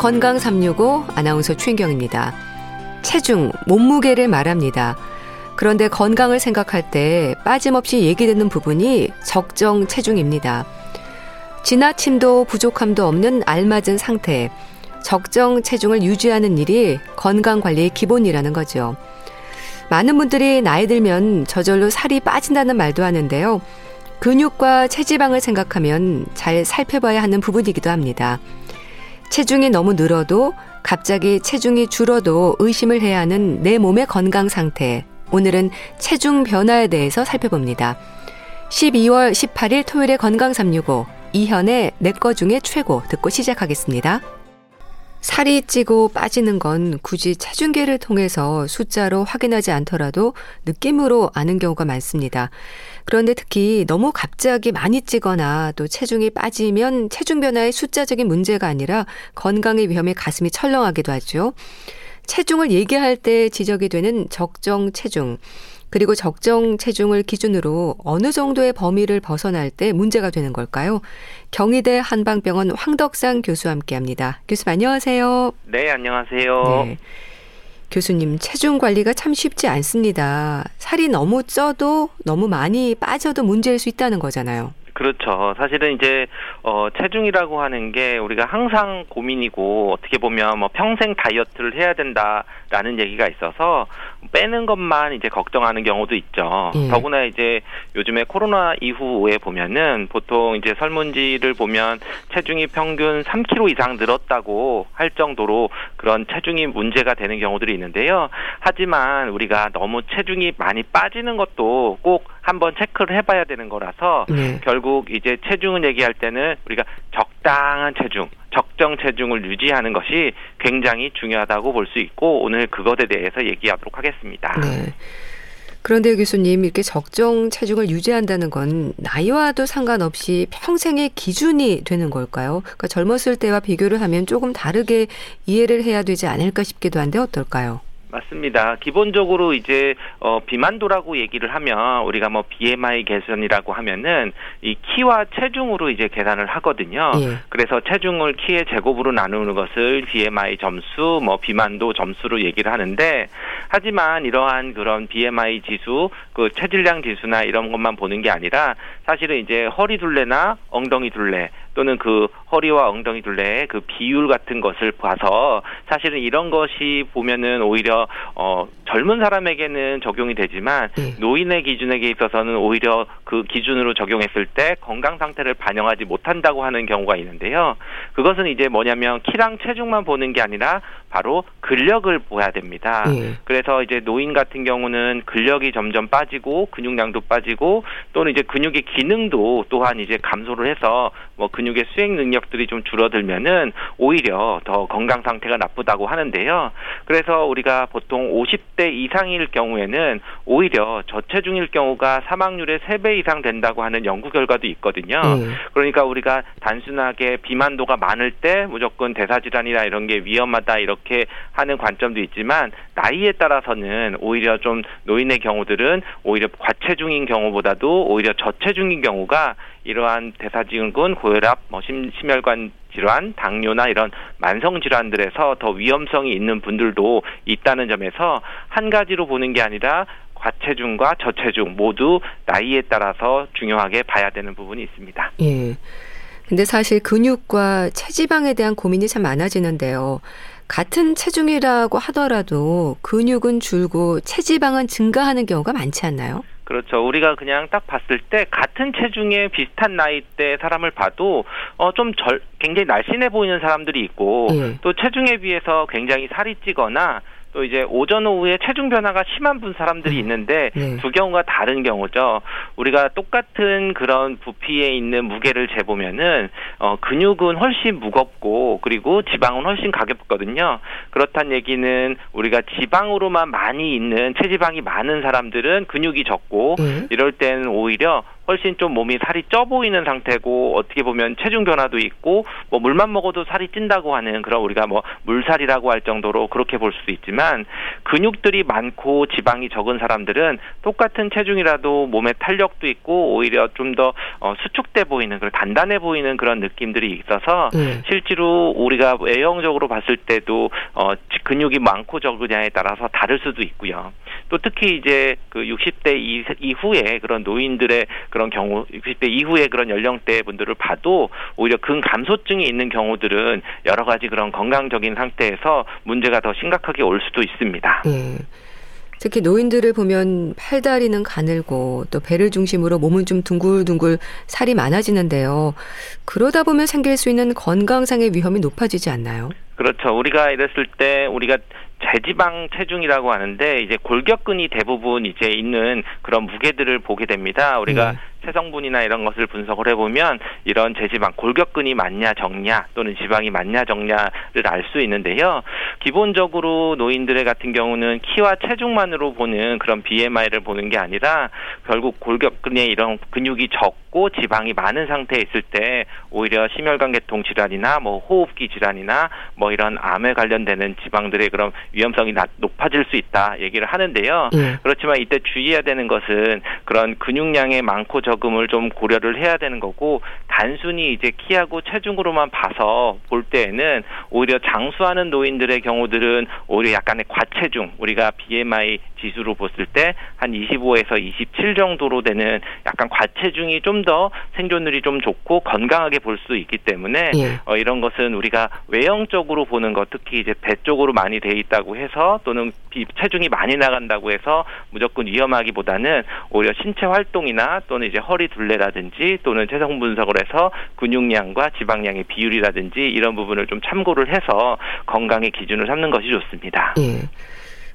건강 365 아나운서 최인경입니다. 체중, 몸무게를 말합니다. 그런데 건강을 생각할 때 빠짐없이 얘기되는 부분이 적정 체중입니다. 지나침도 부족함도 없는 알맞은 상태, 적정 체중을 유지하는 일이 건강 관리의 기본이라는 거죠. 많은 분들이 나이 들면 저절로 살이 빠진다는 말도 하는데요. 근육과 체지방을 생각하면 잘 살펴봐야 하는 부분이기도 합니다. 체중이 너무 늘어도 갑자기 체중이 줄어도 의심을 해야 하는 내 몸의 건강 상태. 오늘은 체중 변화에 대해서 살펴봅니다. 12월 18일 토요일의 건강 365 이현의 내 거 중에 최고 듣고 시작하겠습니다. 살이 찌고 빠지는 건 굳이 체중계를 통해서 숫자로 확인하지 않더라도 느낌으로 아는 경우가 많습니다. 그런데 특히 너무 갑자기 많이 찌거나 또 체중이 빠지면 체중 변화의 숫자적인 문제가 아니라 건강의 위험에 가슴이 철렁하기도 하죠. 체중을 얘기할 때 지적이 되는 적정 체중. 그리고 적정 체중을 기준으로 어느 정도의 범위를 벗어날 때 문제가 되는 걸까요? 경희대 한방병원 황덕상 교수와 함께 합니다. 교수님 안녕하세요. 네, 안녕하세요. 네. 교수님, 체중 관리가 참 쉽지 않습니다. 살이 너무 쪄도 너무 많이 빠져도 문제일 수 있다는 거잖아요. 그렇죠. 사실은 이제 어 체중이라고 하는 게 우리가 항상 고민이고 어떻게 보면 뭐 평생 다이어트를 해야 된다라는 얘기가 있어서 빼는 것만 이제 걱정하는 경우도 있죠. 예. 더구나 이제 요즘에 코로나 이후에 보면은 보통 이제 설문지를 보면 체중이 평균 3kg 이상 늘었다고 할 정도로 그런 체중이 문제가 되는 경우들이 있는데요. 하지만 우리가 너무 체중이 많이 빠지는 것도 꼭 한번 체크를 해봐야 되는 거라서 네. 결국 이제 체중을 얘기할 때는 우리가 적 당한 체중, 적정 체중을 유지하는 것이 굉장히 중요하다고 볼 수 있고 오늘 그것에 대해서 얘기하도록 하겠습니다. 네. 그런데 교수님 이렇게 적정 체중을 유지한다는 건 나이와도 상관없이 평생의 기준이 되는 걸까요? 그러니까 젊었을 때와 비교를 하면 조금 다르게 이해를 해야 되지 않을까 싶기도 한데 어떨까요? 맞습니다. 기본적으로 이제 어 비만도라고 얘기를 하면 우리가 뭐 BMI 개선이라고 하면은 이 키와 체중으로 이제 계산을 하거든요. 예. 그래서 체중을 키의 제곱으로 나누는 것을 BMI 점수, 뭐 비만도 점수로 얘기를 하는데 하지만 이러한 그런 BMI 지수, 그 체질량 지수나 이런 것만 보는 게 아니라 사실은 이제 허리 둘레나 엉덩이 둘레 또는 그 허리와 엉덩이 둘레의 그 비율 같은 것을 봐서 사실은 이런 것이 보면은 오히려 어 젊은 사람에게는 적용이 되지만 네. 노인의 기준에게 있어서는 오히려 그 기준으로 적용했을 때 건강 상태를 반영하지 못한다고 하는 경우가 있는데요. 그것은 이제 뭐냐면 키랑 체중만 보는 게 아니라 바로 근력을 보야 됩니다. 네. 그래서 이제 노인 같은 경우는 근력이 점점 빠지고 근육량도 빠지고 또는 이제 근육의 기능도 또한 이제 감소를 해서 뭐 근육의 수행 능력들이 좀 줄어들면은 오히려 더 건강 상태가 나쁘다고 하는데요. 그래서 우리가 보통 50대 이상일 경우에는 오히려 저체중일 경우가 사망률의 3배 이상 된다고 하는 연구 결과도 있거든요. 음. 그러니까 우리가 단순하게 비만도가 많을 때 무조건 대사질환이나 이런 게 위험하다 이렇게 하는 관점도 있지만 나이에 따라서는 오히려 좀 노인의 경우들은 오히려 과체중인 경우보다도 오히려 저체중인 경우가 이러한 대사증후군, 고혈압, 뭐 심, 심혈관 질환, 당뇨나 이런 만성 질환들에서 더 위험성이 있는 분들도 있다는 점에서 한 가지로 보는 게 아니라 과체중과 저체중 모두 나이에 따라서 중요하게 봐야 되는 부분이 있습니다. 예. 근데 사실 근육과 체지방에 대한 고민이 참 많아지는데요. 같은 체중이라고 하더라도 근육은 줄고 체지방은 증가하는 경우가 많지 않나요? 그렇죠. 우리가 그냥 딱 봤을 때 같은 체중의 비슷한 나이대 사람을 봐도 어좀 굉장히 날씬해 보이는 사람들이 있고 예. 또 체중에 비해서 굉장히 살이 찌거나 또 이제 오전 오후에 체중 변화가 심한 분 사람들이 음. 있는데 네. 두 경우가 다른 경우죠. 우리가 똑같은 그런 부피에 있는 무게를 재보면은 어 근육은 훨씬 무겁고 그리고 지방은 훨씬 가볍거든요. 그렇단 얘기는 우리가 지방으로만 많이 있는 체지방이 많은 사람들은 근육이 적고 네. 이럴 때는 오히려 훨씬 좀 몸이 살이 쪄 보이는 상태고 어떻게 보면 체중 변화도 있고 뭐 물만 먹어도 살이 찐다고 하는 그런 우리가 뭐 물살이라고 할 정도로 그렇게 볼 수도 있지만 근육들이 많고 지방이 적은 사람들은 똑같은 체중이라도 몸에 탄력도 있고 오히려 좀더 어, 수축돼 보이는 그런 단단해 보이는 그런 느낌들이 있어서 네. 실제로 우리가 외형적으로 봤을 때도 어, 근육이 많고 적으냐에 따라서 다를 수도 있고요. 또 특히 이제 그 60대 이후에 그런 노인들의 그런 경우 60대 이후에 그런 연령대 분들을 봐도 오히려 근감소증이 있는 경우들은 여러 가지 그런 건강적인 상태에서 문제가 더 심각하게 올 수도 있습니다. 네. 특히 노인들을 보면 팔다리는 가늘고 또 배를 중심으로 몸은 좀 둥글둥글 살이 많아지는데요. 그러다 보면 생길 수 있는 건강상의 위험이 높아지지 않나요? 그렇죠. 우리가 이랬을 때 우리가 재지방 체중이라고 하는데 이제 골격근이 대부분 이제 있는 그런 무게들을 보게 됩니다. 우리가 네. 체성분이나 이런 것을 분석을 해보면 이런 재지방 골격근이 많냐 적냐 또는 지방이 많냐 적냐를 알 수 있는데요. 기본적으로 노인들의 같은 경우는 키와 체중만으로 보는 그런 BMI를 보는 게 아니라 결국 골격근에 이런 근육이 적고 지방이 많은 상태에 있을 때 오히려 심혈관계통 질환이나 뭐 호흡기 질환이나 뭐 이런 암에 관련되는 지방들의 그런 위험성이 높아질 수 있다 얘기를 하는데요. 예. 그렇지만 이때 주의해야 되는 것은 그런 근육량의 많고 적음을 좀 고려를 해야 되는 거고 단순히 이제 키하고 체중으로만 봐서 볼 때에는 오히려 장수하는 노인들의 경우들은 오히려 약간의 과체중 우리가 BMI 지수로 봤을 때 한 25에서 27 정도로 되는 약간 과체중이 좀 더 생존율이 좀 좋고 건강하게 볼 수 있기 때문에 예. 어, 이런 것은 우리가 외형적으로 보는 것 특히 이제 배 쪽으로 많이 돼 있다고 해서 또는 비, 체중이 많이 나간다고 해서 무조건 위험하기보다는 오히려 신체 활동이나 또는 이제 허리 둘레라든지 또는 체성 분석을 해서 근육량과 지방량의 비율이라든지 이런 부분을 좀 참고를 해서 건강의 기준을 삼는 것이 좋습니다. 예.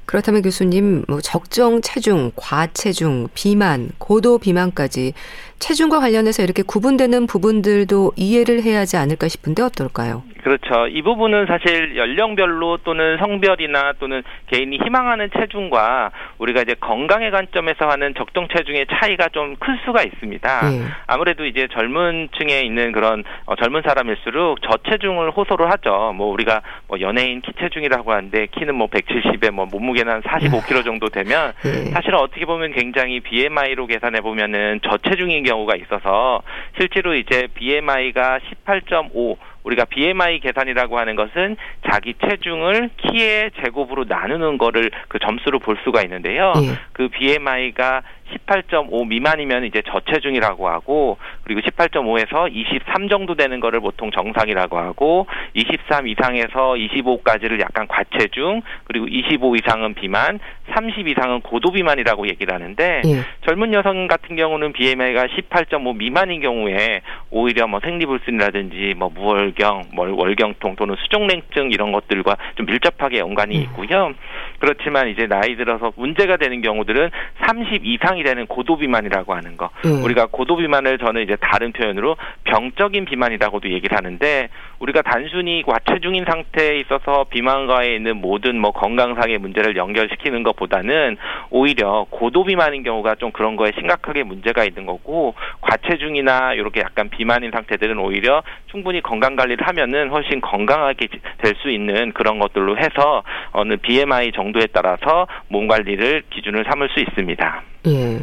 그렇다면 교수님, 뭐 적정 체중, 과체중, 비만, 고도 비만까지 체중과 관련해서 이렇게 구분되는 부분들도 이해를 해야 하지 않을까 싶은데 어떨까요? 그렇죠. 이 부분은 사실 연령별로 또는 성별이나 또는 개인이 희망하는 체중과 우리가 이제 건강의 관점에서 하는 적정 체중의 차이가 좀 클 수가 있습니다. 네. 아무래도 이제 젊은 층에 있는 그런 어, 젊은 사람일수록 저체중을 호소를 하죠. 뭐 우리가 뭐 연예인 키 체중이라고 하는데 키는 뭐 170에 뭐 몸무게는 한 45kg 정도 되면 네. 사실 은 어떻게 보면 굉장히 BMI로 계산해 보면은 저체중인 경우가 있어서 실제로 이제 BMI가 18.5 우리가 BMI 계산이라고 하는 것은 자기 체중을 키의 제곱으로 나누는 거를 그 점수로 볼 수가 있는데요. 예. 그 BMI가 18.5 미만이면 이제 저체중이라고 하고 그리고 18.5에서 23 정도 되는 거를 보통 정상이라고 하고 23 이상에서 25까지를 약간 과체중 그리고 25 이상은 비만 30 이상은 고도 비만이라고 얘기를 하는데 예. 젊은 여성 같은 경우는 BMI가 18.5 미만인 경우에 오히려 뭐 생리불순이라든지 뭐 무월 경, 뭐 월경통 또는 수족냉증 이런 것들과 좀 밀접하게 연관이 예. 있고요. 그렇지만 이제 나이 들어서 문제가 되는 경우들은 30 이상이 되는 고도 비만이라고 하는 거. 예. 우리가 고도 비만을 저는 이제 다른 표현으로 병적인 비만이라고도 얘기를 하는데 우리가 단순히 과체중인 상태에 있어서 비만과에 있는 모든 뭐 건강상의 문제를 연결시키는 것보다는 오히려 고도 비만인 경우가 좀 그런 거에 심각하게 문제가 있는 거고 과체중이나 이렇게 약간 비만인 상태들은 오히려 충분히 건강 관리를 하면은 훨씬 건강하게 될 수 있는 그런 것들로 해서 어느 BMI 정도에 따라서 몸 관리를 기준을 삼을 수 있습니다. 예.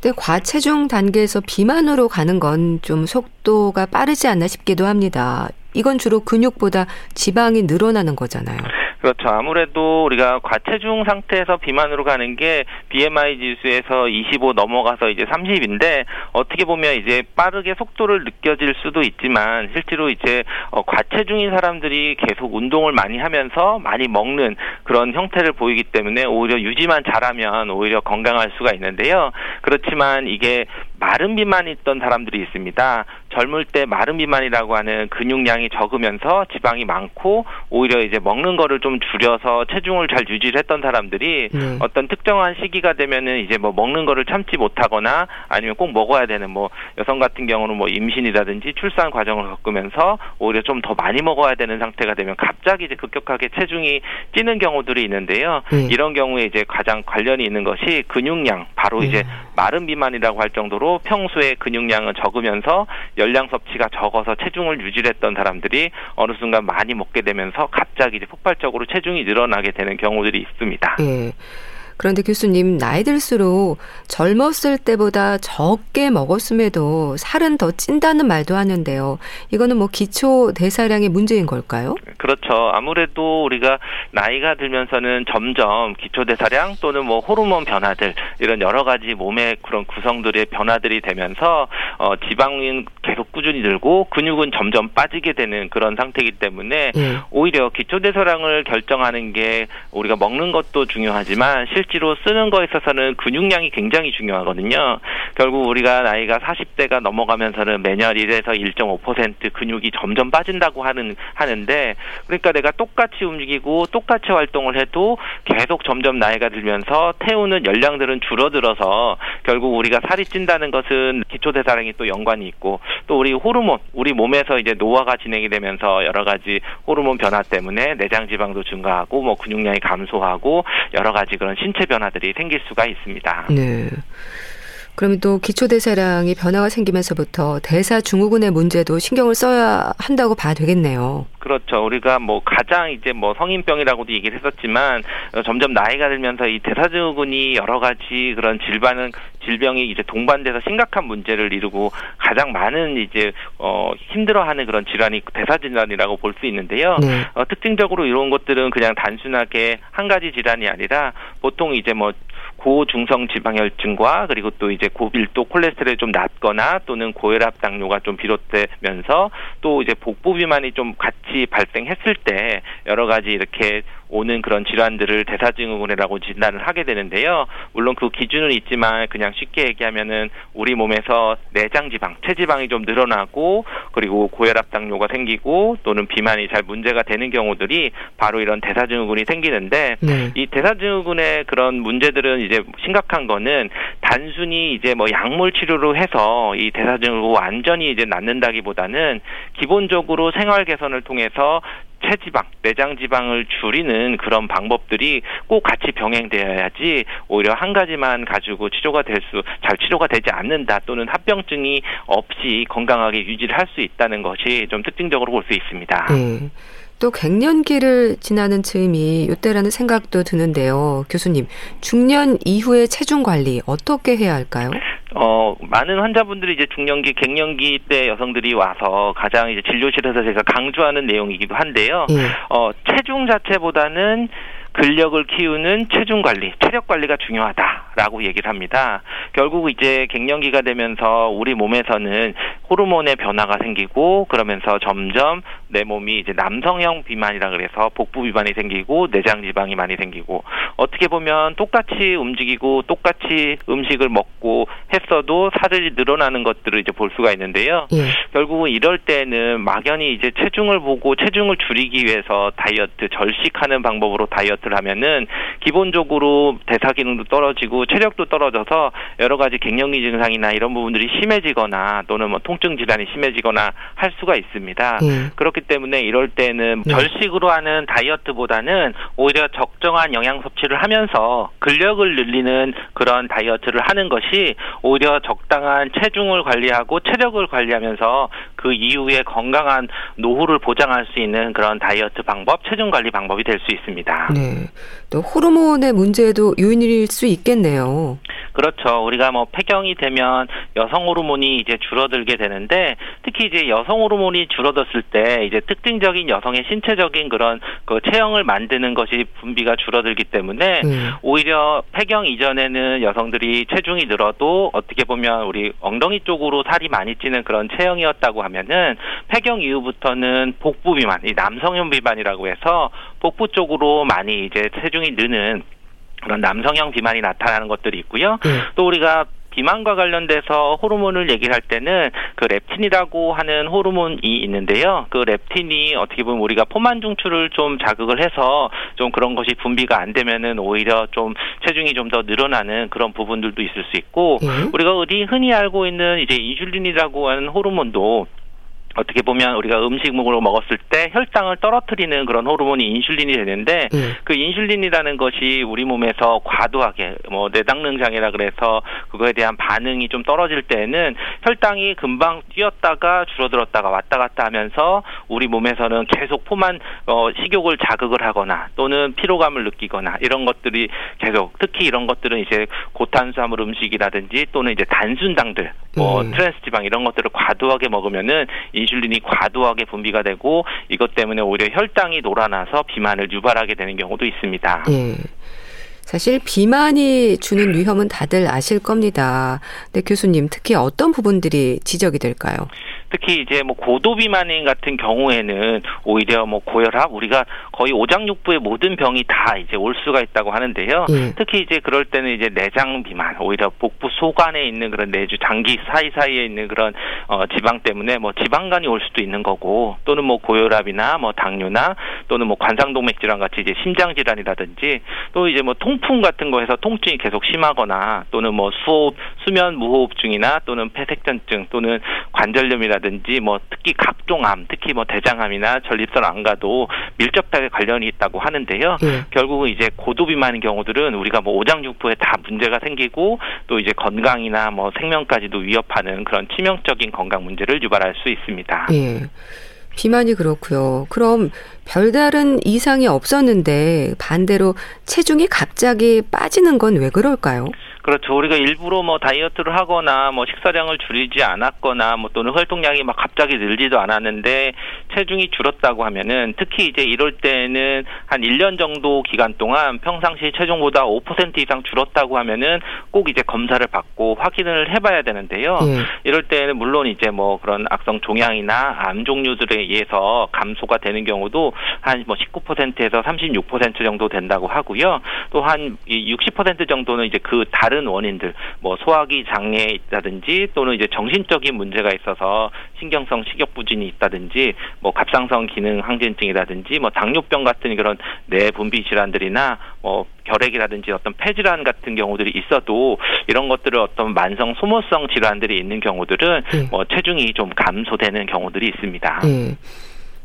근데 과체중 단계에서 비만으로 가는 건 좀 속도가 빠르지 않나 싶기도 합니다. 이건 주로 근육보다 지방이 늘어나는 거잖아요. 그렇죠. 아무래도 우리가 과체중 상태에서 비만으로 가는 게 BMI 지수에서 25 넘어가서 이제 30인데 어떻게 보면 이제 빠르게 속도를 느껴질 수도 있지만 실제로 이제 어, 과체중인 사람들이 계속 운동을 많이 하면서 많이 먹는 그런 형태를 보이기 때문에 오히려 유지만 잘하면 오히려 건강할 수가 있는데요. 그렇지만 이게 마른 비만이 있던 사람들이 있습니다. 젊을 때 마른 비만이라고 하는 근육량이 적으면서 지방이 많고 오히려 이제 먹는 거를 좀 줄여서 체중을 잘 유지를 했던 사람들이 네. 어떤 특정한 시기가 되면은 이제 뭐 먹는 거를 참지 못하거나 아니면 꼭 먹어야 되는 뭐 여성 같은 경우는 뭐 임신이라든지 출산 과정을 겪으면서 오히려 좀 더 많이 먹어야 되는 상태가 되면 갑자기 이제 급격하게 체중이 찌는 경우들이 있는데요. 네. 이런 경우에 이제 가장 관련이 있는 것이 근육량 바로 네. 이제 마른 비만이라고 할 정도로 평소에 근육량은 적으면서 열량 섭취가 적어서 체중을 유지했던 사람들이 어느 순간 많이 먹게 되면서 갑자기 이제 폭발적으로 체중이 늘어나게 되는 경우들이 있습니다. 네. 그런데 교수님, 나이 들수록 젊었을 때보다 적게 먹었음에도 살은 더 찐다는 말도 하는데요. 이거는 뭐 기초 대사량의 문제인 걸까요? 그렇죠. 아무래도 우리가 나이가 들면서는 점점 기초 대사량 또는 뭐 호르몬 변화들 이런 여러 가지 몸의 그런 구성들의 변화들이 되면서 어 지방은 계속 꾸준히 늘고 근육은 점점 빠지게 되는 그런 상태이기 때문에 예. 오히려 기초 대사량을 결정하는 게 우리가 먹는 것도 중요하지만 실 실질로 쓰는 거에 있어서는 근육량이 굉장히 중요하거든요. 결국 우리가 나이가 40대가 넘어가면서는 매년 1에서 1.5% 근육이 점점 빠진다고 하는 하는데 그러니까 내가 똑같이 움직이고 똑같이 활동을 해도 계속 점점 나이가 들면서 태우는 열량들은 줄어들어서 결국 우리가 살이 찐다는 것은 기초 대사량이 또 연관이 있고 또 우리 호르몬 우리 몸에서 이제 노화가 진행이 되면서 여러 가지 호르몬 변화 때문에 내장 지방도 증가하고 뭐 근육량이 감소하고 여러 가지 그런 신 신체 변화들이 생길 수가 있습니다. 네. 그러면 또 기초대사량이 변화가 생기면서부터 대사 증후군의 문제도 신경을 써야 한다고 봐야 되겠네요. 그렇죠. 우리가 뭐 가장 이제 뭐 성인병이라고도 얘기를 했었지만 어, 점점 나이가 들면서 이 대사증후군이 여러 가지 그런 질병은 질병이 이제 동반돼서 심각한 문제를 이루고 가장 많은 이제 어 힘들어하는 그런 질환이 대사 질환이라고 볼 수 있는데요. 네. 어, 특징적으로 이런 것들은 그냥 단순하게 한 가지 질환이 아니라 보통 이제 뭐 고중성 지방혈증과 그리고 또 이제 고밀도 콜레스테롤이 좀 낮거나 또는 고혈압 당뇨가 좀 비롯되면서 또 이제 복부 비만이 좀 같이 발생했을 때 여러 가지 이렇게 오는 그런 질환들을 대사증후군이라고 진단을 하게 되는데요. 물론 그 기준은 있지만 그냥 쉽게 얘기하면은 우리 몸에서 내장 지방, 체지방이 좀 늘어나고 그리고 고혈압 당뇨가 생기고 또는 비만이 잘 문제가 되는 경우들이 바로 이런 대사증후군이 생기는데 네. 이 대사증후군의 그런 문제들은 이제 심각한 거는 단순히 이제 뭐 약물 치료로 해서 이 대사증후군 완전히 이제 낫는다기보다는 기본적으로 생활 개선을 통해서 체지방, 내장 지방을 줄이는 그런 방법들이 꼭 같이 병행되어야지 오히려 한 가지만 가지고 치료가 될 수, 잘 치료가 되지 않는다 또는 합병증이 없이 건강하게 유지를 할 수 있다는 것이 좀 특징적으로 볼 수 있습니다. 네. 또 갱년기를 지나는 즈음이 이때라는 생각도 드는데요. 교수님, 중년 이후의 체중 관리 어떻게 해야 할까요? 어, 많은 환자분들이 이제 중년기, 갱년기 때 여성들이 와서 가장 이제 진료실에서 제가 강조하는 내용이기도 한데요. 예. 어, 체중 자체보다는 근력을 키우는 체중 관리, 체력 관리가 중요하다라고 얘기를 합니다. 결국 이제 갱년기가 되면서 우리 몸에서는 호르몬의 변화가 생기고 그러면서 점점 내 몸이 이제 남성형 비만이라 그래서 복부 비만이 생기고 내장 지방이 많이 생기고 어떻게 보면 똑같이 움직이고 똑같이 음식을 먹고 했어도 살이 늘어나는 것들을 이제 볼 수가 있는데요. 예. 결국은 이럴 때는 막연히 이제 체중을 보고 체중을 줄이기 위해서 다이어트 절식하는 방법으로 다이어트 다이어트를 하면은 기본적으로 대사 기능도 떨어지고 체력도 떨어져서 여러 가지 갱년기 증상이나 이런 부분들이 심해지거나 또는 뭐 통증 질환이 심해지거나 할 수가 있습니다. 네. 그렇기 때문에 이럴 때는 네. 절식으로 하는 다이어트보다는 오히려 적정한 영양 섭취를 하면서 근력을 늘리는 그런 다이어트를 하는 것이 오히려 적당한 체중을 관리하고 체력을 관리하면서 그 이후에 건강한 노후를 보장할 수 있는 그런 다이어트 방법, 체중 관리 방법이 될 수 있습니다. 네. 또 호르몬의 문제도 요인일 수 있겠네요. 그렇죠. 우리가 뭐 폐경이 되면 여성 호르몬이 이제 줄어들게 되는데 특히 이제 여성 호르몬이 줄어들었을 때 이제 특징적인 여성의 신체적인 그런 그 체형을 만드는 것이 분비가 줄어들기 때문에 음. 오히려 폐경 이전에는 여성들이 체중이 늘어도 어떻게 보면 우리 엉덩이 쪽으로 살이 많이 찌는 그런 체형이었다고 하면은 폐경 이후부터는 복부 비만, 이 남성형 비만이라고 해서 복부 쪽으로 많이 이제 체중 이 느는 그런 남성형 비만이 나타나는 것들이 있고요. 네. 또 우리가 비만과 관련돼서 호르몬을 얘기를 할 때는 그 렙틴이라고 하는 호르몬이 있는데요. 그 렙틴이 어떻게 보면 우리가 포만 중추를 좀 자극을 해서 좀 그런 것이 분비가 안 되면은 오히려 좀 체중이 좀 더 늘어나는 그런 부분들도 있을 수 있고 예? 우리가 어디 흔히 알고 있는 이제 인슐린이라고 하는 호르몬도 어떻게 보면 우리가 음식물로 먹었을 때 혈당을 떨어뜨리는 그런 호르몬이 인슐린이 되는데 음. 그 인슐린이라는 것이 우리 몸에서 과도하게 뭐 내당능 장애라 그래서 그거에 대한 반응이 좀 떨어질 때는 혈당이 금방 뛰었다가 줄어들었다가 왔다 갔다 하면서 우리 몸에서는 계속 포만 어, 식욕을 자극을 하거나 또는 피로감을 느끼거나 이런 것들이 계속 특히 이런 것들은 이제 고탄수화물 음식이라든지 또는 이제 단순당들 뭐 음. 트랜스 지방 이런 것들을 과도하게 먹으면은 인슐린이 과도하게 분비가 되고 이것 때문에 오히려 혈당이 놀아나서 비만을 유발하게 되는 경우도 있습니다. 예. 사실 비만이 주는 위험은 다들 아실 겁니다. 근데 교수님 특히 어떤 부분들이 지적이 될까요? 특히 이제 뭐 고도 비만인 같은 경우에는 오히려 뭐 고혈압 우리가 거의 오장육부의 모든 병이 다 이제 올 수가 있다고 하는데요. 예. 특히 이제 그럴 때는 이제 내장 비만 오히려 복부 속안에 있는 그런 내주 장기 사이사이에 있는 그런 어 지방 때문에 뭐 지방간이 올 수도 있는 거고 또는 뭐 고혈압이나 뭐 당뇨나 또는 뭐 관상동맥 질환 같이 이제 심장 질환이라든지 또 이제 뭐 통풍 같은 거에서 통증이 계속 심하거나 또는 뭐 수호흡 수면 무호흡증이나 또는 폐색전증 또는 관절염이라든지 암이라든지 뭐 특히 각종 암, 특히 뭐 대장암이나 전립선 암과도 밀접하게 관련이 있다고 하는데요. 예. 결국은 이제 고도 비만인 경우들은 우리가 뭐 오장육부에 다 문제가 생기고 또 이제 건강이나 뭐 생명까지도 위협하는 그런 치명적인 건강 문제를 유발할 수 있습니다. 예. 비만이 그렇고요. 그럼 별다른 이상이 없었는데 반대로 체중이 갑자기 빠지는 건 왜 그럴까요? 그렇죠. 우리가 일부러 뭐 다이어트를 하거나 뭐 식사량을 줄이지 않았거나 뭐 또는 활동량이 막 갑자기 늘지도 않았는데 체중이 줄었다고 하면은 특히 이제 이럴 때는 한 1년 정도 기간 동안 평상시 체중보다 5% 이상 줄었다고 하면은 꼭 이제 검사를 받고 확인을 해봐야 되는데요. 예. 이럴 때는 물론 이제 뭐 그런 악성 종양이나 암 종류들에 의해서 감소가 되는 경우도 한 뭐 19%에서 36% 정도 된다고 하고요. 또 한 60% 정도는 이제 그 다른 다른 원인들 뭐 소화기 장애 있다든지 또는 이제 정신적인 문제가 있어서 신경성 식욕 부진이 있다든지 뭐 갑상선 기능 항진증이라든지 뭐 당뇨병 같은 그런 뇌 분비 질환들이나 뭐 결핵이라든지 어떤 폐질환 같은 경우들이 있어도 이런 것들을 어떤 만성 소모성 질환들이 있는 경우들은 네. 뭐 체중이 좀 감소되는 경우들이 있습니다. 네.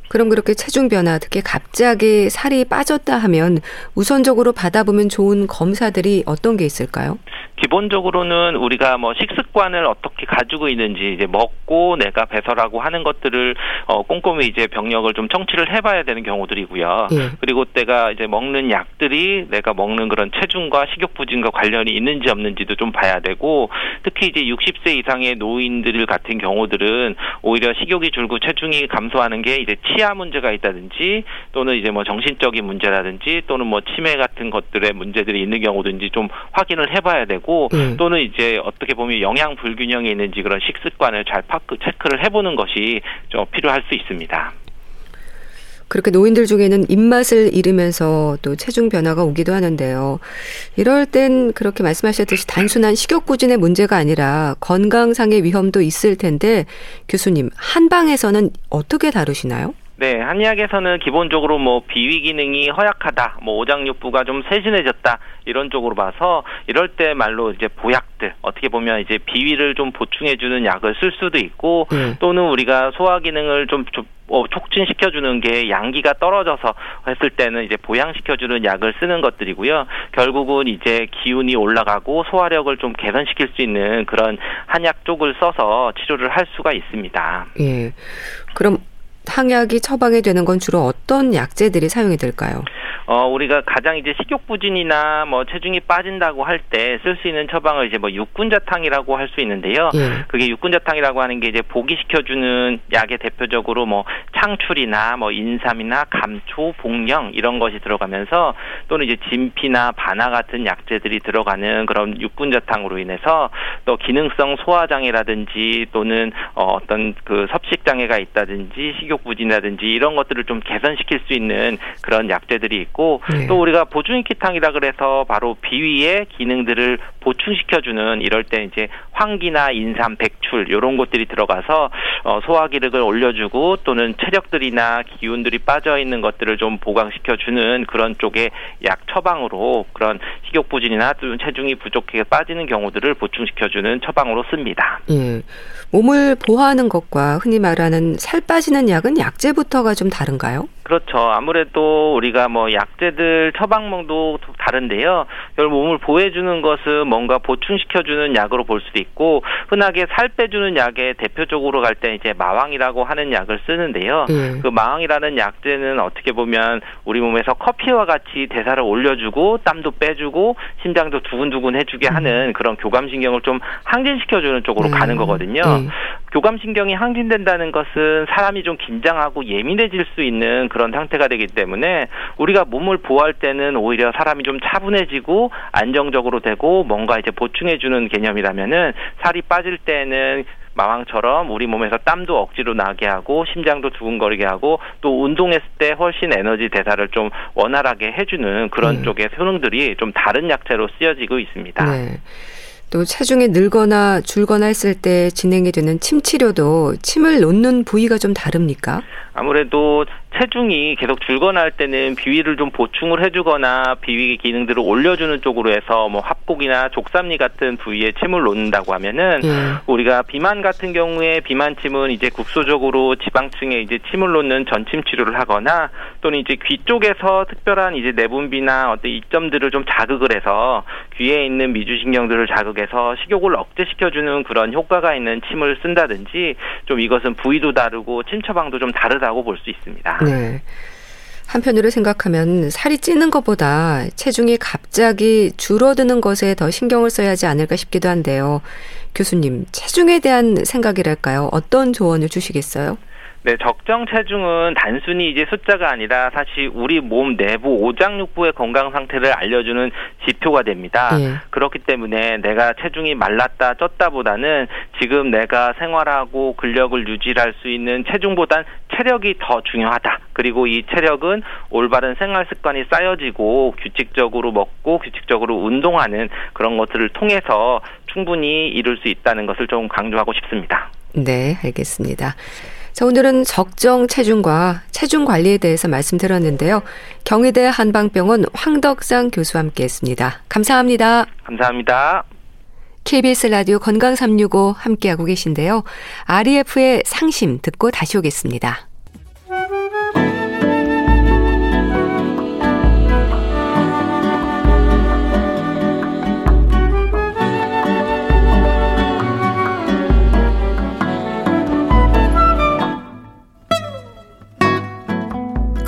그럼 그렇게 체중 변화, 특히 갑자기 살이 빠졌다 하면 우선적으로 받아보면 좋은 검사들이 어떤 게 있을까요? 기본적으로는 우리가 뭐 식습관을 어떻게 가지고 있는지 이제 먹고 내가 배설하고 하는 것들을 어 꼼꼼히 이제 병력을 좀 청취를 해봐야 되는 경우들이고요. 예. 그리고 때가 이제 먹는 약들이 내가 먹는 그런 체중과 식욕 부진과 관련이 있는지 없는지도 좀 봐야 되고 특히 이제 60세 이상의 노인들 같은 경우들은 오히려 식욕이 줄고 체중이 감소하는 게 이제 치아 문제가 있다든지 또는 이제 뭐 정신적인 문제라든지 또는 뭐 치매 같은 것들의 문제들이 있는 경우든지 좀 확인을 해봐야 되고 되고 음. 또는 이제 어떻게 보면 영양 불균형이 있는지 그런 식습관을 잘 파크 체크를 해보는 것이 좀 필요할 수 있습니다. 그렇게 노인들 중에는 입맛을 잃으면서 또 체중 변화가 오기도 하는데요. 이럴 땐 그렇게 말씀하셨듯이 단순한 식욕 부진의 문제가 아니라 건강상의 위험도 있을 텐데 교수님 한방에서는 어떻게 다루시나요? 네, 한의학에서는 기본적으로 뭐 비위 기능이 허약하다, 뭐 오장육부가 좀 세진해졌다 이런 쪽으로 봐서 이럴 때 말로 이제 보약들 어떻게 보면 이제 비위를 좀 보충해주는 약을 쓸 수도 있고 음. 또는 우리가 소화 기능을 좀, 좀 어, 촉진시켜주는 게 양기가 떨어져서 했을 때는 이제 보양시켜주는 약을 쓰는 것들이고요. 결국은 이제 기운이 올라가고 소화력을 좀 개선시킬 수 있는 그런 한약 쪽을 써서 치료를 할 수가 있습니다. 예. 그럼 항약이 처방이 되는 건 주로 어떤 약재들이 사용이 될까요? 어, 우리가 가장 이제 식욕부진이나 뭐 체중이 빠진다고 할 때 쓸 수 있는 처방을 이제 뭐 육군자탕이라고 할 수 있는데요. 예. 그게 육군자탕이라고 하는 게 이제 보기시켜주는 약의 대표적으로 뭐 창출이나 뭐 인삼이나 감초, 복령 이런 것이 들어가면서 또는 이제 진피나 바나 같은 약재들이 들어가는 그런 육군자탕으로 인해서 또 기능성 소화장애라든지 또는 어, 어떤 그 섭식장애가 있다든지 식욕 식욕부진이라든지 이런 것들을 좀 개선시킬 수 있는 그런 약재들이 있고 네. 또 우리가 보충익히탕이라 그래서 바로 비위의 기능들을 보충시켜주는 이럴 때 이제 황기나 인삼, 백출 이런 것들이 들어가서 어, 소화 기력을 올려주고 또는 체력들이나 기운들이 빠져 있는 것들을 좀 보강시켜주는 그런 쪽의 약 처방으로 그런 식욕 부진이나 또는 체중이 부족해 빠지는 경우들을 보충시켜주는 처방으로 씁니다. 예. 몸을 보호하는 것과 흔히 말하는 살 빠지는 약은 약재부터가 좀 다른가요? 그렇죠. 아무래도 우리가 뭐 약재들 처방명도 다른데요. 결국 몸을 보호해주는 것은 뭔가 보충시켜주는 약으로 볼 수도 있고 흔하게 살 빼주는 약에 대표적으로 갈 때 이제 마왕이라고 하는 약을 쓰는데요. 예. 그 마왕이라는 약재는 어떻게 보면 우리 몸에서 커피와 같이 대사를 올려주고 땀도 빼주고 심장도 두근두근 해주게 음. 하는 그런 교감신경을 좀 항진시켜주는 쪽으로 네. 가는 거거든요. 네. 교감신경이 항진된다는 것은 사람이 좀 긴장하고 예민해질 수 있는 그런 상태가 되기 때문에 우리가 몸을 보호할 때는 오히려 사람이 좀 차분해지고 안정적으로 되고 뭔가 이제 보충해주는 개념이라면은 살이 빠질 때는 마왕처럼 우리 몸에서 땀도 억지로 나게 하고 심장도 두근거리게 하고 또 운동했을 때 훨씬 에너지 대사를 좀 원활하게 해주는 그런 네. 쪽의 효능들이 좀 다른 약재로 쓰여지고 있습니다. 네. 또 체중이 늘거나 줄거나 했을 때 진행이 되는 침 치료도 침을 놓는 부위가 좀 다릅니까? 아무래도 체중이 계속 줄거나 할 때는 비위를 좀 보충을 해주거나 비위 기능들을 올려주는 쪽으로 해서 뭐 합곡이나 족삼리 같은 부위에 침을 놓는다고 하면은 예. 우리가 비만 같은 경우에 비만침은 이제 국소적으로 지방층에 이제 침을 놓는 전침 치료를 하거나 또는 이제 귀 쪽에서 특별한 이제 내분비나 어떤 이점들을 좀 자극을 해서 귀에 있는 미주신경들을 자극해서 식욕을 억제시켜주는 그런 효과가 있는 침을 쓴다든지 좀 이것은 부위도 다르고 침 처방도 좀 다르다고 볼 수 있습니다. 네. 한편으로 생각하면 살이 찌는 것보다 체중이 갑자기 줄어드는 것에 더 신경을 써야 하지 않을까 싶기도 한데요. 교수님, 체중에 대한 생각이랄까요? 어떤 조언을 주시겠어요? 네, 적정 체중은 단순히 이제 숫자가 아니라 사실 우리 몸 내부 오장육부의 건강 상태를 알려주는 지표가 됩니다. 예. 그렇기 때문에 내가 체중이 말랐다 쪘다보다는 지금 내가 생활하고 근력을 유지할 수 있는 체중보단 체력이 더 중요하다. 그리고 이 체력은 올바른 생활 습관이 쌓여지고 규칙적으로 먹고 규칙적으로 운동하는 그런 것들을 통해서 충분히 이룰 수 있다는 것을 좀 강조하고 싶습니다. 네, 알겠습니다. 자, 오늘은 적정 체중과 체중 관리에 대해서 말씀드렸는데요. 경희대 한방병원 황덕상 교수와 함께 했습니다. 감사합니다. 감사합니다. KBS 라디오 건강 365 함께하고 계신데요. REF의 상심 듣고 다시 오겠습니다.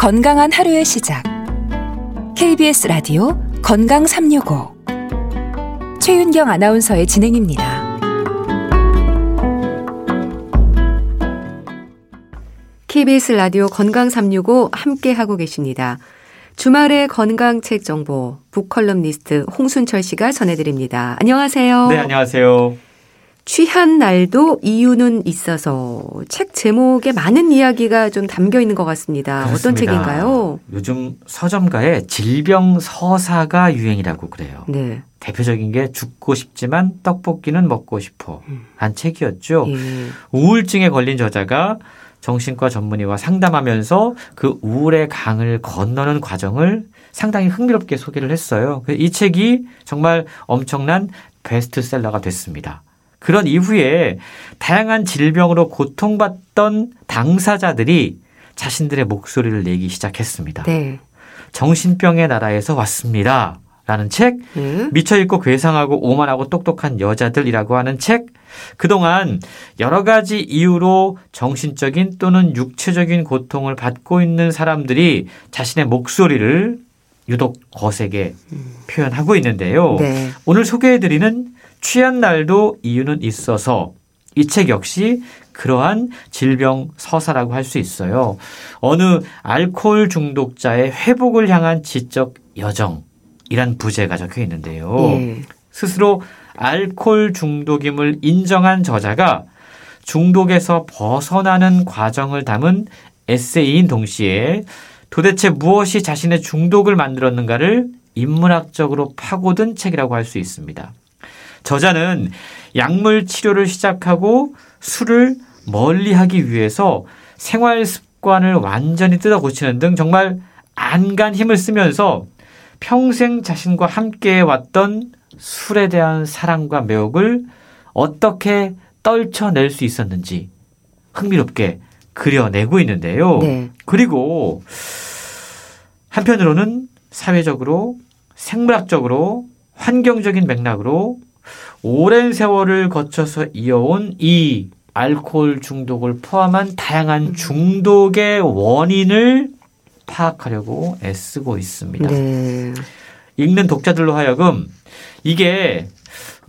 건강한 하루의 시작. KBS 라디오 건강 365. 최윤경 아나운서의 진행입니다. KBS 라디오 건강 365 함께 하고 계십니다. 주말의 건강 책 정보 북컬럼니스트 홍순철 씨가 전해드립니다. 안녕하세요. 네, 안녕하세요. 취한 날도 이유는 있어서 책 제목에 많은 이야기가 좀 담겨 있는 것 같습니다. 그렇습니다. 어떤 책인가요? 요즘 서점가에 질병 서사가 유행이라고 그래요. 네. 대표적인 게 죽고 싶지만 떡볶이는 먹고 싶어 한 책이었죠. 예. 우울증에 걸린 저자가 정신과 전문의와 상담하면서 그 우울의 강을 건너는 과정을 상당히 흥미롭게 소개를 했어요. 이 책이 정말 엄청난 베스트셀러가 됐습니다. 그런 이후에 다양한 질병으로 고통받던 당사자들이 자신들의 목소리를 내기 시작했습니다. 네. 정신병의 나라에서 왔습니다. 라는 책, 음? 미쳐 있고 괴상하고 오만하고 똑똑한 여자들이라고 하는 책, 그동안 여러 가지 이유로 정신적인 또는 육체적인 고통을 받고 있는 사람들이 자신의 목소리를 유독 거세게 음. 표현하고 있는데요. 네. 오늘 소개해드리는 취한 날도 이유는 있어서 이 책 역시 그러한 질병 서사라고 할 수 있어요. 어느 알코올 중독자의 회복을 향한 지적 여정이란 부제가 적혀 있는데요. 예. 스스로 알코올 중독임을 인정한 저자가 중독에서 벗어나는 과정을 담은 에세이인 동시에 도대체 무엇이 자신의 중독을 만들었는가를 인문학적으로 파고든 책이라고 할 수 있습니다. 저자는 약물 치료를 시작하고 술을 멀리 하기 위해서 생활 습관을 완전히 뜯어 고치는 등 정말 안간 힘을 쓰면서 평생 자신과 함께 왔던 술에 대한 사랑과 매혹을 어떻게 떨쳐낼 수 있었는지 흥미롭게 그려내고 있는데요. 네. 그리고 한편으로는 사회적으로 생물학적으로 환경적인 맥락으로 오랜 세월을 거쳐서 이어온 이 알코올 중독을 포함한 다양한 음. 중독의 원인을 파악하려고 애쓰고 있습니다. 네. 읽는 독자들로 하여금 이게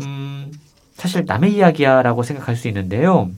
음 사실 남의 이야기야라고 생각할 수 있는데요.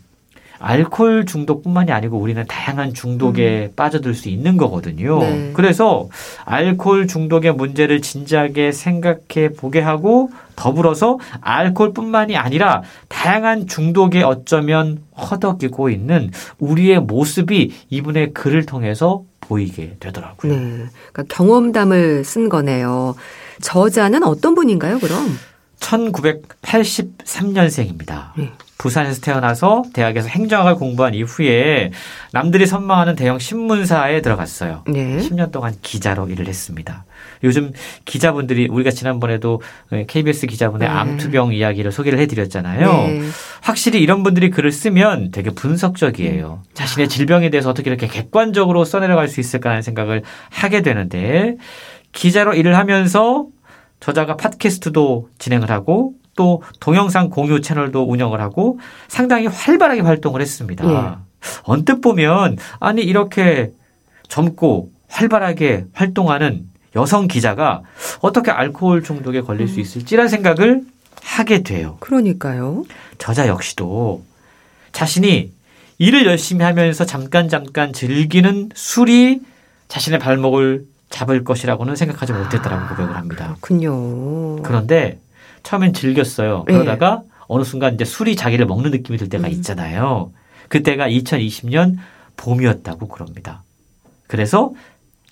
알코올 중독뿐만이 아니고 우리는 다양한 중독에 음. 빠져들 수 있는 거거든요. 네. 그래서 알코올 중독의 문제를 진지하게 생각해 보게 하고 더불어서 알코올뿐만이 아니라 다양한 중독에 어쩌면 허덕이고 있는 우리의 모습이 이분의 글을 통해서 보이게 되더라고요. 네. 그러니까 경험담을 쓴 거네요. 저자는 어떤 분인가요, 그럼? 1983년생입니다. 네. 부산에서 태어나서 대학에서 행정학을 공부한 이후에 남들이 선망하는 대형 신문사에 들어갔어요. 네. 10년 동안 기자로 일을 했습니다. 요즘 기자분들이 우리가 지난번에도 KBS 기자분의 네. 암투병 이야기를 소개를 해드렸잖아요. 네. 확실히 이런 분들이 글을 쓰면 되게 분석적이에요. 음. 자신의 질병에 대해서 어떻게 이렇게 객관적으로 써내려갈 수 있을까 하는 생각을 하게 되는데 기자로 일을 하면서 저자가 팟캐스트도 진행을 하고 또 동영상 공유 채널도 운영을 하고 상당히 활발하게 활동을 했습니다. 예. 언뜻 보면 아니 이렇게 젊고 활발하게 활동하는 여성 기자가 어떻게 알코올 중독에 걸릴 수 음. 있을지라는 생각을 하게 돼요. 그러니까요. 저자 역시도 자신이 일을 열심히 하면서 잠깐 잠깐 즐기는 술이 자신의 발목을 잡을 것이라고는 생각하지 못했다라고 고백을 합니다. 그렇군요. 그런데 처음엔 즐겼어요. 네. 그러다가 네. 어느 순간 이제 술이 자기를 먹는 느낌이 들 때가 음. 있잖아요. 그때가 2020년 봄이었다고 그럽니다. 그래서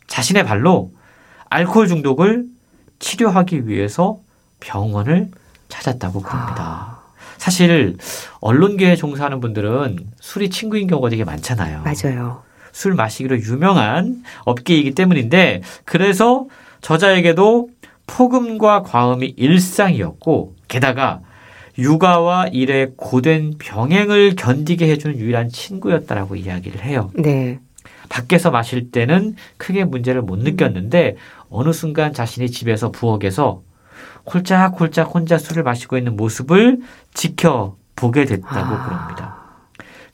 자신의 발로 알코올 중독을 치료하기 위해서 병원을 찾았다고 그럽니다. 아. 사실 언론계에 종사하는 분들은 술이 친구인 경우가 되게 많잖아요. 맞아요. 술 마시기로 유명한 업계이기 때문인데 그래서 저자에게도 폭음과 과음이 일상이었고 게다가 육아와 일의 고된 병행을 견디게 해주는 유일한 친구였다라고 이야기를 해요. 네. 밖에서 마실 때는 크게 문제를 못 느꼈는데 어느 순간 자신이 집에서 부엌에서 홀짝홀짝 혼자 술을 마시고 있는 모습을 지켜보게 됐다고 아... 그럽니다.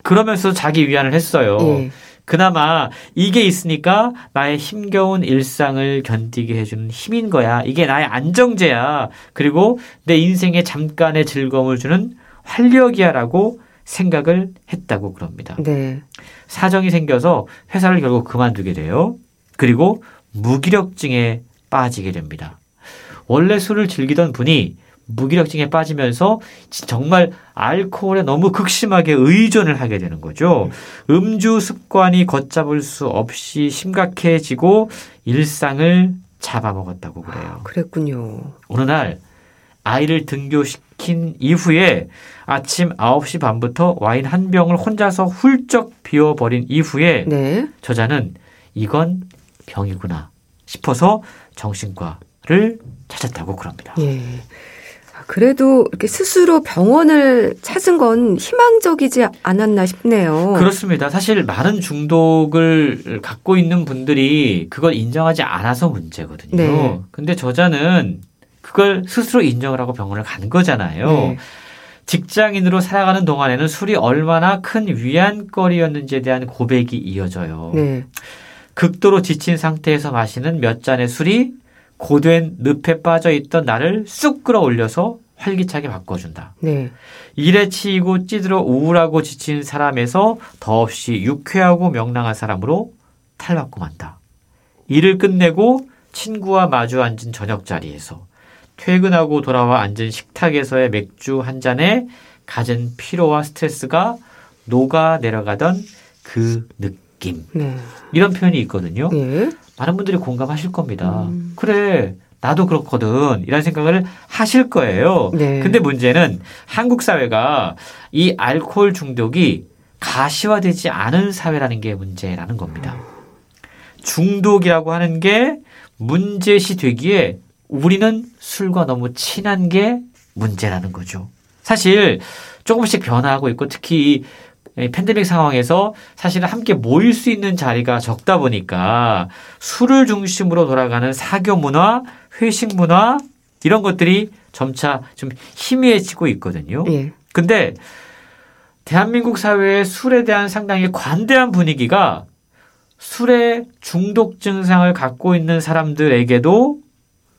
그러면서 자기 위안을 했어요. 예. 그나마 이게 있으니까 나의 힘겨운 일상을 견디게 해주는 힘인 거야. 이게 나의 안정제야. 그리고 내 인생에 잠깐의 즐거움을 주는 활력이야라고 생각을 했다고 그럽니다. 네. 사정이 생겨서 회사를 결국 그만두게 돼요. 그리고 무기력증에 빠지게 됩니다. 원래 술을 즐기던 분이 무기력증에 빠지면서 정말 알코올에 너무 극심하게 의존을 하게 되는 거죠. 음주 습관이 걷잡을 수 없이 심각해지고 일상을 잡아먹었다고 그래요. 아, 그랬군요. 어느 날 아이를 등교시킨 이후에 아침 9시 반부터 와인 한 병을 혼자서 훌쩍 비워버린 이후에 네. 저자는 이건 병이구나 싶어서 정신과를 찾았다고 그럽니다. 예. 그래도 이렇게 스스로 병원을 찾은 건 희망적이지 않았나 싶네요. 그렇습니다. 사실 많은 중독을 갖고 있는 분들이 그걸 인정하지 않아서 문제거든요. 네. 근데 저자는 그걸 스스로 인정을 하고 병원을 간 거잖아요. 네. 직장인으로 살아가는 동안에는 술이 얼마나 큰 위안거리였는지에 대한 고백이 이어져요. 네. 극도로 지친 상태에서 마시는 몇 잔의 술이 고된 늪에 빠져 있던 나를 쑥 끌어올려서 활기차게 바꿔준다. 네. 일에 치이고 찌들어 우울하고 지친 사람에서 더없이 유쾌하고 명랑한 사람으로 탈바꿈 한다. 일을 끝내고 친구와 마주 앉은 저녁 자리에서 퇴근하고 돌아와 앉은 식탁에서의 맥주 한 잔에 가진 피로와 스트레스가 녹아 내려가던 그 느낌. 느낌. 네. 이런 표현이 있거든요. 네. 많은 분들이 공감하실 겁니다. 음. 그래. 나도 그렇거든. 이런 생각을 하실 거예요. 네. 근데 문제는 한국 사회가 이 알코올 중독이 가시화되지 않은 사회라는 게 문제라는 겁니다. 중독이라고 하는 게 문제시 되기에 우리는 술과 너무 친한 게 문제라는 거죠. 사실 조금씩 변화하고 있고 특히 팬데믹 상황에서 사실은 함께 모일 수 있는 자리가 적다 보니까 술을 중심으로 돌아가는 사교 문화, 회식 문화 이런 것들이 점차 좀 희미해지고 있거든요. 예. 근데 대한민국 사회의 술에 대한 상당히 관대한 분위기가 술의 중독 증상을 갖고 있는 사람들에게도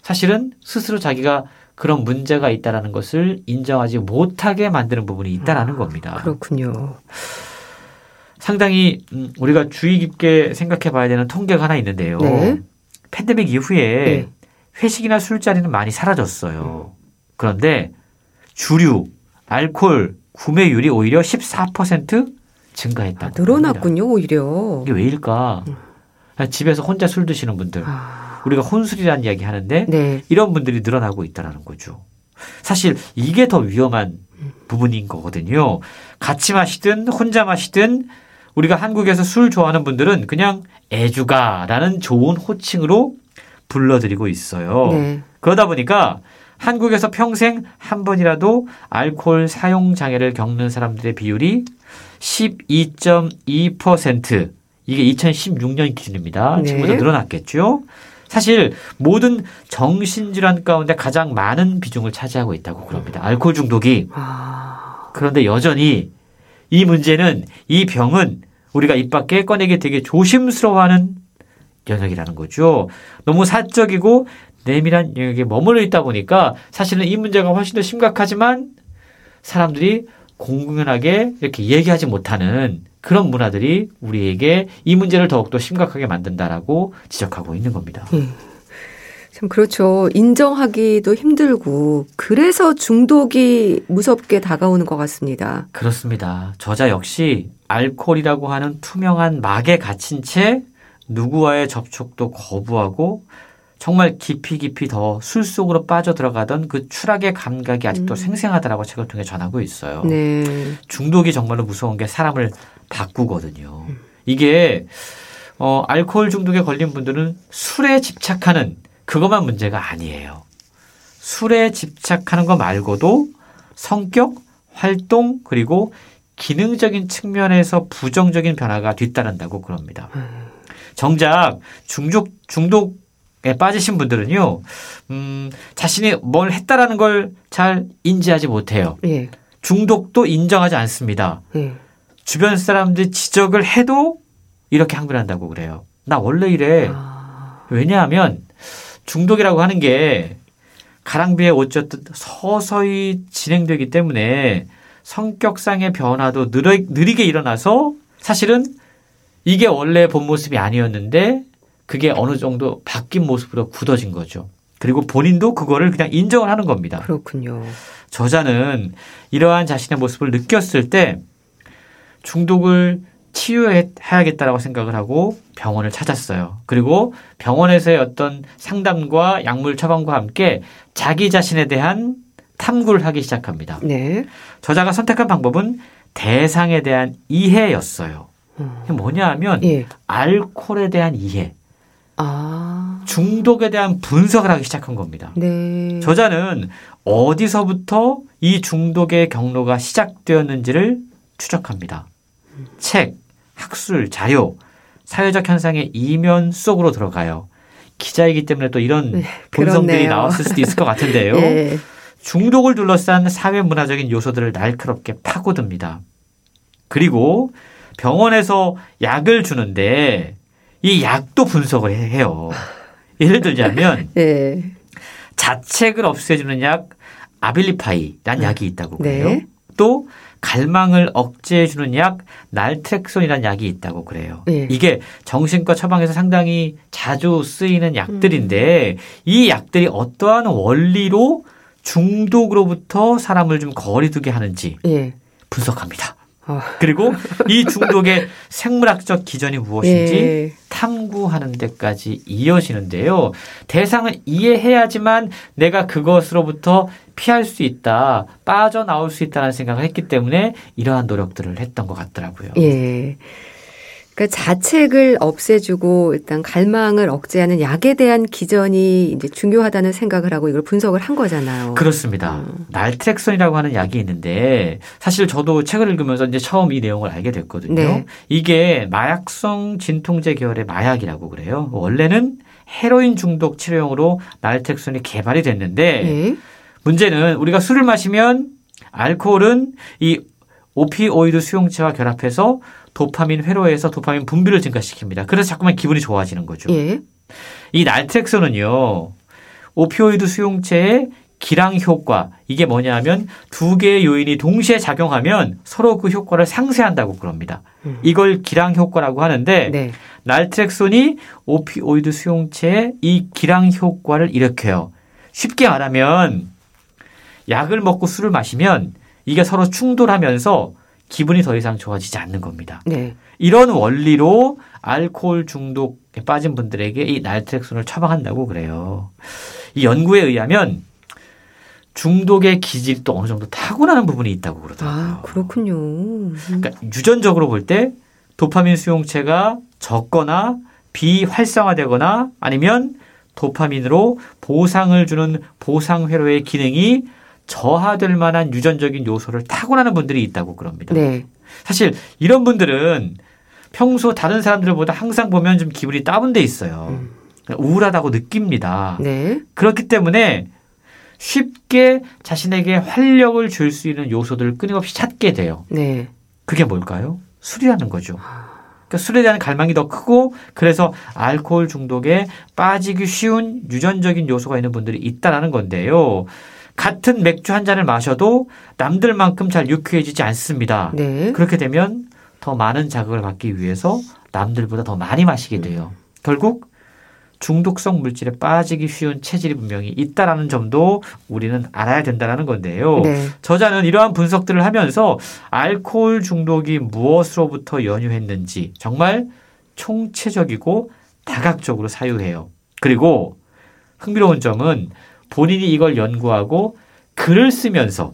사실은 스스로 자기가 그런 문제가 있다라는 것을 인정하지 못하게 만드는 부분이 있다라는 아, 겁니다. 그렇군요. 상당히 음, 우리가 주의 깊게 생각해 봐야 되는 통계가 하나 있는데요. 네. 팬데믹 이후에 네. 회식이나 술자리는 많이 사라졌어요. 그런데 주류, 알코올, 구매율이 오히려 14% 증가했다. 아, 늘어났군요, 오히려. 이게 왜일까? 음. 집에서 혼자 술 드시는 분들, 아. 우리가 혼술이라는 이야기 하는데 네. 이런 분들이 늘어나고 있다라는 거죠. 사실 이게 더 위험한 부분인 거거든요. 같이 마시든 혼자 마시든 우리가 한국에서 술 좋아하는 분들은 그냥 애주가라는 좋은 호칭으로 불러드리고 있어요. 네. 그러다 보니까 한국에서 평생 한 번이라도 알코올 사용 장애를 겪는 사람들의 비율이 12.2% 이게 2016년 기준입니다. 네. 지금보다 늘어났겠죠. 사실 모든 정신질환 가운데 가장 많은 비중을 차지하고 있다고 그럽니다. 알코올 중독이. 아... 그런데 여전히 이 문제는 이 병은 우리가 입 밖에 꺼내기 되게 조심스러워하는 영역이라는 거죠. 너무 사적이고 내밀한 영역에 머물러 있다 보니까 사실은 이 문제가 훨씬 더 심각하지만 사람들이 공공연하게 이렇게 얘기하지 못하는 그런 문화들이 우리에게 이 문제를 더욱더 심각하게 만든다라고 지적하고 있는 겁니다. 음. 참 그렇죠. 인정하기도 힘들고 그래서 중독이 무섭게 다가오는 것 같습니다. 그렇습니다. 저자 역시 알코올이라고 하는 투명한 막에 갇힌 채 누구와의 접촉도 거부하고 정말 깊이 깊이 더 술 속으로 빠져 들어가던 그 추락의 감각이 아직도 음. 생생하다라고 책을 통해 전하고 있어요. 네. 중독이 정말로 무서운 게 사람을 바꾸거든요. 음. 이게 어 알코올 중독에 걸린 분들은 술에 집착하는 그것만 문제가 아니에요. 술에 집착하는 것 말고도 성격, 활동 그리고 기능적인 측면에서 부정적인 변화가 뒤따른다고 그럽니다. 음. 정작 중독 중독 에 빠지신 분들은요, 음, 자신이 뭘 했다라는 걸 잘 인지하지 못해요. 예. 중독도 인정하지 않습니다. 예. 주변 사람들이 지적을 해도 이렇게 항변 한다고 그래요. 나 원래 이래. 아... 왜냐하면 중독이라고 하는 게 가랑비에 옷 젖듯 서서히 진행되기 때문에 성격상의 변화도 느리, 느리게 일어나서 사실은 이게 원래 본 모습이 아니었는데 그게 어느 정도 바뀐 모습으로 굳어진 거죠. 그리고 본인도 그거를 그냥 인정을 하는 겁니다. 그렇군요. 저자는 이러한 자신의 모습을 느꼈을 때 중독을 치유해야겠다라고 생각을 하고 병원을 찾았어요. 그리고 병원에서의 어떤 상담과 약물 처방과 함께 자기 자신에 대한 탐구를 하기 시작합니다. 네. 저자가 선택한 방법은 대상에 대한 이해였어요. 음. 뭐냐 하면 예. 알코올에 대한 이해. 아. 중독에 대한 분석을 하기 시작한 겁니다. 네. 저자는 어디서부터 이 중독의 경로가 시작되었는지를 추적합니다. 책, 학술, 자료, 사회적 현상의 이면 속으로 들어가요. 기자이기 때문에 또 이런 네, 분석들이 나왔을 수도 있을 것 같은데요. 네. 중독을 둘러싼 사회 문화적인 요소들을 날카롭게 파고듭니다. 그리고 병원에서 약을 주는데 이 약도 분석을 해요. 예를 들자면 네. 자책을 없애주는 약 아빌리파이란 네. 약이 있다고 그래요. 네. 또 갈망을 억제해 주는 약 날트렉손이라는 약이 있다고 그래요. 네. 이게 정신과 처방에서 상당히 자주 쓰이는 약들인데 음. 이 약들이 어떠한 원리로 중독으로부터 사람을 좀 거리두게 하는지 네. 분석합니다. 어. 그리고 이 중독의 생물학적 기전이 무엇인지 예. 탐구하는 데까지 이어지는데요. 대상을 이해해야지만 내가 그것으로부터 피할 수 있다, 빠져나올 수 있다는 생각을 했기 때문에 이러한 노력들을 했던 것 같더라고요. 예. 그 자책을 없애주고 일단 갈망을 억제하는 약에 대한 기전이 이제 중요하다는 생각을 하고 이걸 분석을 한 거잖아요. 그렇습니다. 음. 날트렉선이라고 하는 약이 있는데 사실 저도 책을 읽으면서 이제 처음 이 내용을 알게 됐거든요. 네. 이게 마약성 진통제 계열의 마약이라고 그래요. 원래는 헤로인 중독 치료용으로 날트렉선이 개발이 됐는데 네. 문제는 우리가 술을 마시면 알코올은 이 오피오이드 수용체와 결합해서 도파민 회로에서 도파민 분비를 증가시킵니다. 그래서 자꾸만 기분이 좋아지는 거죠. 예. 이 날트렉선은요. 오피오이드 수용체의 기랑 효과 이게 뭐냐하면 두 개의 요인이 동시에 작용하면 서로 그 효과를 상쇄한다고 그럽니다. 음. 이걸 기랑 효과라고 하는데 네. 날트렉선이 오피오이드 수용체의 이 기랑 효과를 일으켜요. 쉽게 말하면 약을 먹고 술을 마시면 이게 서로 충돌하면서 기분이 더 이상 좋아지지 않는 겁니다. 네. 이런 원리로 알코올 중독에 빠진 분들에게 이 날트렉손을 처방한다고 그래요. 이 연구에 의하면 중독의 기질이 또 어느 정도 타고나는 부분이 있다고 그러더라고요. 아, 그렇군요. 그러니까 유전적으로 볼 때 도파민 수용체가 적거나 비활성화되거나 아니면 도파민으로 보상을 주는 보상회로의 기능이 저하될 만한 유전적인 요소를 타고나는 분들이 있다고 그럽니다. 네. 사실 이런 분들은 평소 다른 사람들보다 항상 보면 좀 기분이 다운돼 있어요. 음. 우울하다고 느낍니다. 네. 그렇기 때문에 쉽게 자신에게 활력을 줄 수 있는 요소들을 끊임없이 찾게 돼요. 네. 그게 뭘까요? 술이라는 거죠. 그러니까 술에 대한 갈망이 더 크고 그래서 알코올 중독에 빠지기 쉬운 유전적인 요소가 있는 분들이 있다라는 건데요. 같은 맥주 한 잔을 마셔도 남들만큼 잘 유쾌해지지 않습니다. 네. 그렇게 되면 더 많은 자극을 받기 위해서 남들보다 더 많이 마시게 돼요. 결국 중독성 물질에 빠지기 쉬운 체질이 분명히 있다라는 점도 우리는 알아야 된다는 건데요. 네. 저자는 이러한 분석들을 하면서 알코올 중독이 무엇으로부터 연유했는지 정말 총체적이고 다각적으로 사유해요. 그리고 흥미로운 점은 본인이 이걸 연구하고 글을 쓰면서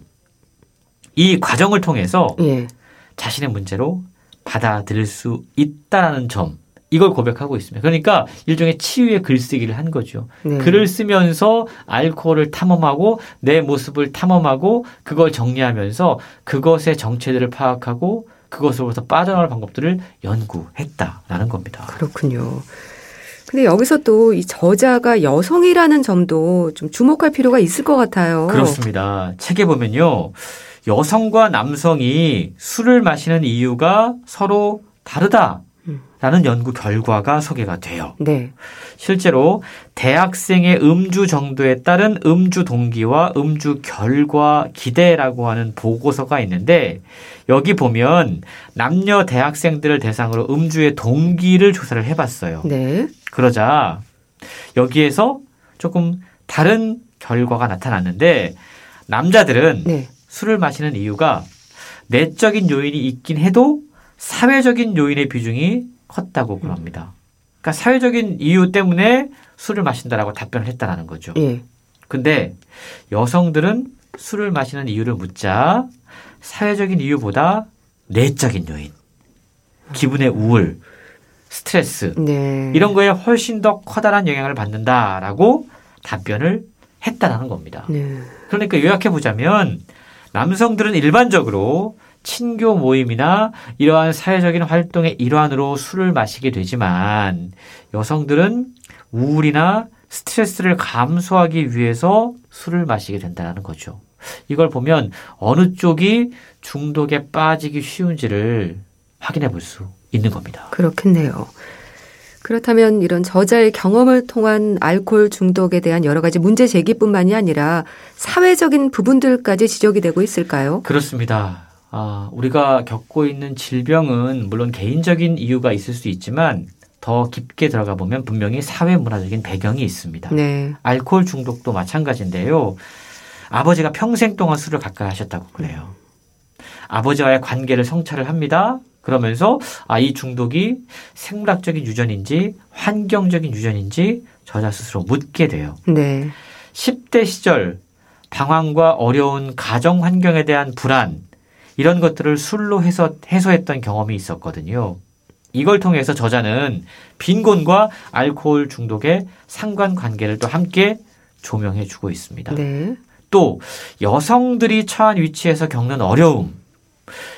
이 과정을 통해서 예. 자신의 문제로 받아들일 수 있다라는 점 이걸 고백하고 있습니다. 그러니까 일종의 치유의 글쓰기를 한 거죠. 네. 글을 쓰면서 알코올을 탐험하고 내 모습을 탐험하고 그걸 정리하면서 그것의 정체들을 파악하고 그것으로부터 빠져나올 방법들을 연구했다라는 겁니다. 그렇군요. 근데 여기서 또 이 저자가 여성이라는 점도 좀 주목할 필요가 있을 것 같아요. 그렇습니다. 책에 보면요. 여성과 남성이 술을 마시는 이유가 서로 다르다. 라는 연구 결과가 소개가 돼요. 네. 실제로 대학생의 음주 정도에 따른 음주 동기와 음주 결과 기대라고 하는 보고서가 있는데 여기 보면 남녀 대학생들을 대상으로 음주의 동기를 조사를 해봤어요. 네. 그러자 여기에서 조금 다른 결과가 나타났는데 남자들은 네. 술을 마시는 이유가 내적인 요인이 있긴 해도 사회적인 요인의 비중이 컸다고 그럽니다. 그러니까 사회적인 이유 때문에 술을 마신다라고 답변을 했다라는 거죠. 예. 근데 여성들은 술을 마시는 이유를 묻자 사회적인 이유보다 내적인 요인, 기분의 우울, 스트레스 네. 이런 거에 훨씬 더 커다란 영향을 받는다라고 답변을 했다라는 겁니다. 네. 그러니까 요약해 보자면 남성들은 일반적으로 친교 모임이나 이러한 사회적인 활동의 일환으로 술을 마시게 되지만 여성들은 우울이나 스트레스를 감소하기 위해서 술을 마시게 된다는 거죠. 이걸 보면 어느 쪽이 중독에 빠지기 쉬운지를 확인해 볼 수 있는 겁니다. 그렇겠네요. 그렇다면 이런 저자의 경험을 통한 알코올 중독에 대한 여러 가지 문제 제기뿐만이 아니라 사회적인 부분들까지 지적이 되고 있을까요? 그렇습니다. 아, 우리가 겪고 있는 질병은 물론 개인적인 이유가 있을 수 있지만 더 깊게 들어가 보면 분명히 사회 문화적인 배경이 있습니다. 네. 알코올 중독도 마찬가지인데요. 아버지가 평생 동안 술을 가까이 하셨다고 그래요. 아버지와의 관계를 성찰을 합니다. 그러면서 아, 이 중독이 생물학적인 유전인지 환경적인 유전인지 저자 스스로 묻게 돼요. 네. 10대 시절 방황과 어려운 가정 환경에 대한 불안 이런 것들을 술로 해소, 해소했던 경험이 있었거든요. 이걸 통해서 저자는 빈곤과 알코올 중독의 상관 관계를 또 함께 조명해 주고 있습니다. 네. 또 여성들이 처한 위치에서 겪는 어려움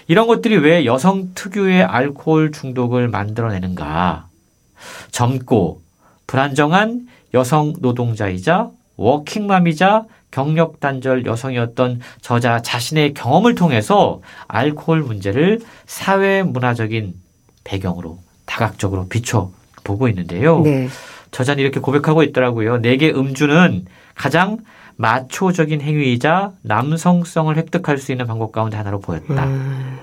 이런 것들이 왜 여성 특유의 알코올 중독을 만들어내는가? 젊고 불안정한 여성 노동자이자 워킹맘이자 경력 단절 여성이었던 저자 자신의 경험을 통해서 알코올 문제를 사회 문화적인 배경으로 다각적으로 비춰 보고 있는데요. 네. 저자는 이렇게 고백하고 있더라고요. 내게 음주는 가장 마초적인 행위이자 남성성을 획득할 수 있는 방법 가운데 하나로 보였다. 음.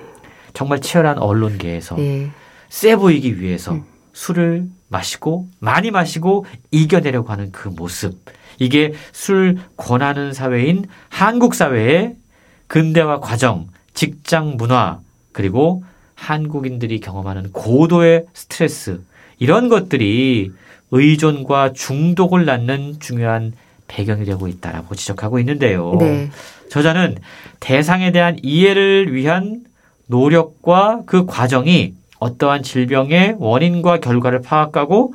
정말 치열한 언론계에서 네. 세 보이기 위해서 음. 술을 마시고 많이 마시고 이겨내려고 하는 그 모습. 이게 술 권하는 사회인 한국 사회의 근대화 과정, 직장 문화, 그리고 한국인들이 경험하는 고도의 스트레스, 이런 것들이 의존과 중독을 낳는 중요한 배경이 되고 있다라고 지적하고 있는데요. 네. 저자는 대상에 대한 이해를 위한 노력과 그 과정이 어떠한 질병의 원인과 결과를 파악하고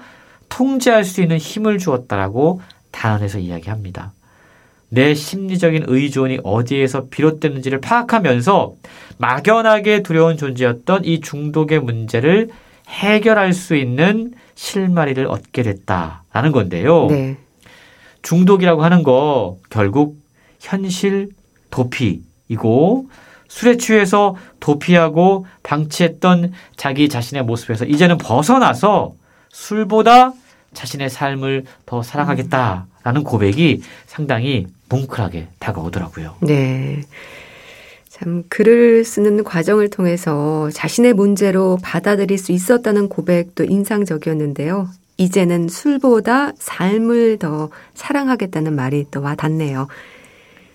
통제할 수 있는 힘을 주었다라고 단언해서 이야기합니다. 내 심리적인 의존이 어디에서 비롯됐는지를 파악하면서 막연하게 두려운 존재였던 이 중독의 문제를 해결할 수 있는 실마리를 얻게 됐다라는 건데요. 네. 중독이라고 하는 거 결국 현실 도피이고 술에 취해서 도피하고 방치했던 자기 자신의 모습에서 이제는 벗어나서 술보다 자신의 삶을 더 사랑하겠다라는 고백이 상당히 뭉클하게 다가오더라고요. 네. 참 글을 쓰는 과정을 통해서 자신의 문제로 받아들일 수 있었다는 고백도 인상적이었는데요. 이제는 술보다 삶을 더 사랑하겠다는 말이 또 와닿네요.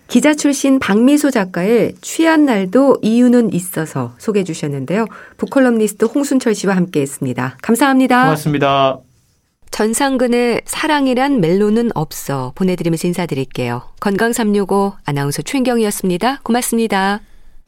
기자 출신 박미소 작가의 취한 날도 이유는 있어서 소개해 주셨는데요. 북컬럼니스트 홍순철 씨와 함께 했습니다. 감사합니다. 고맙습니다. 전상근의 사랑이란 멜로는 없어 보내드리면서 인사드릴게요. 건강365 아나운서 최인경이었습니다. 고맙습니다.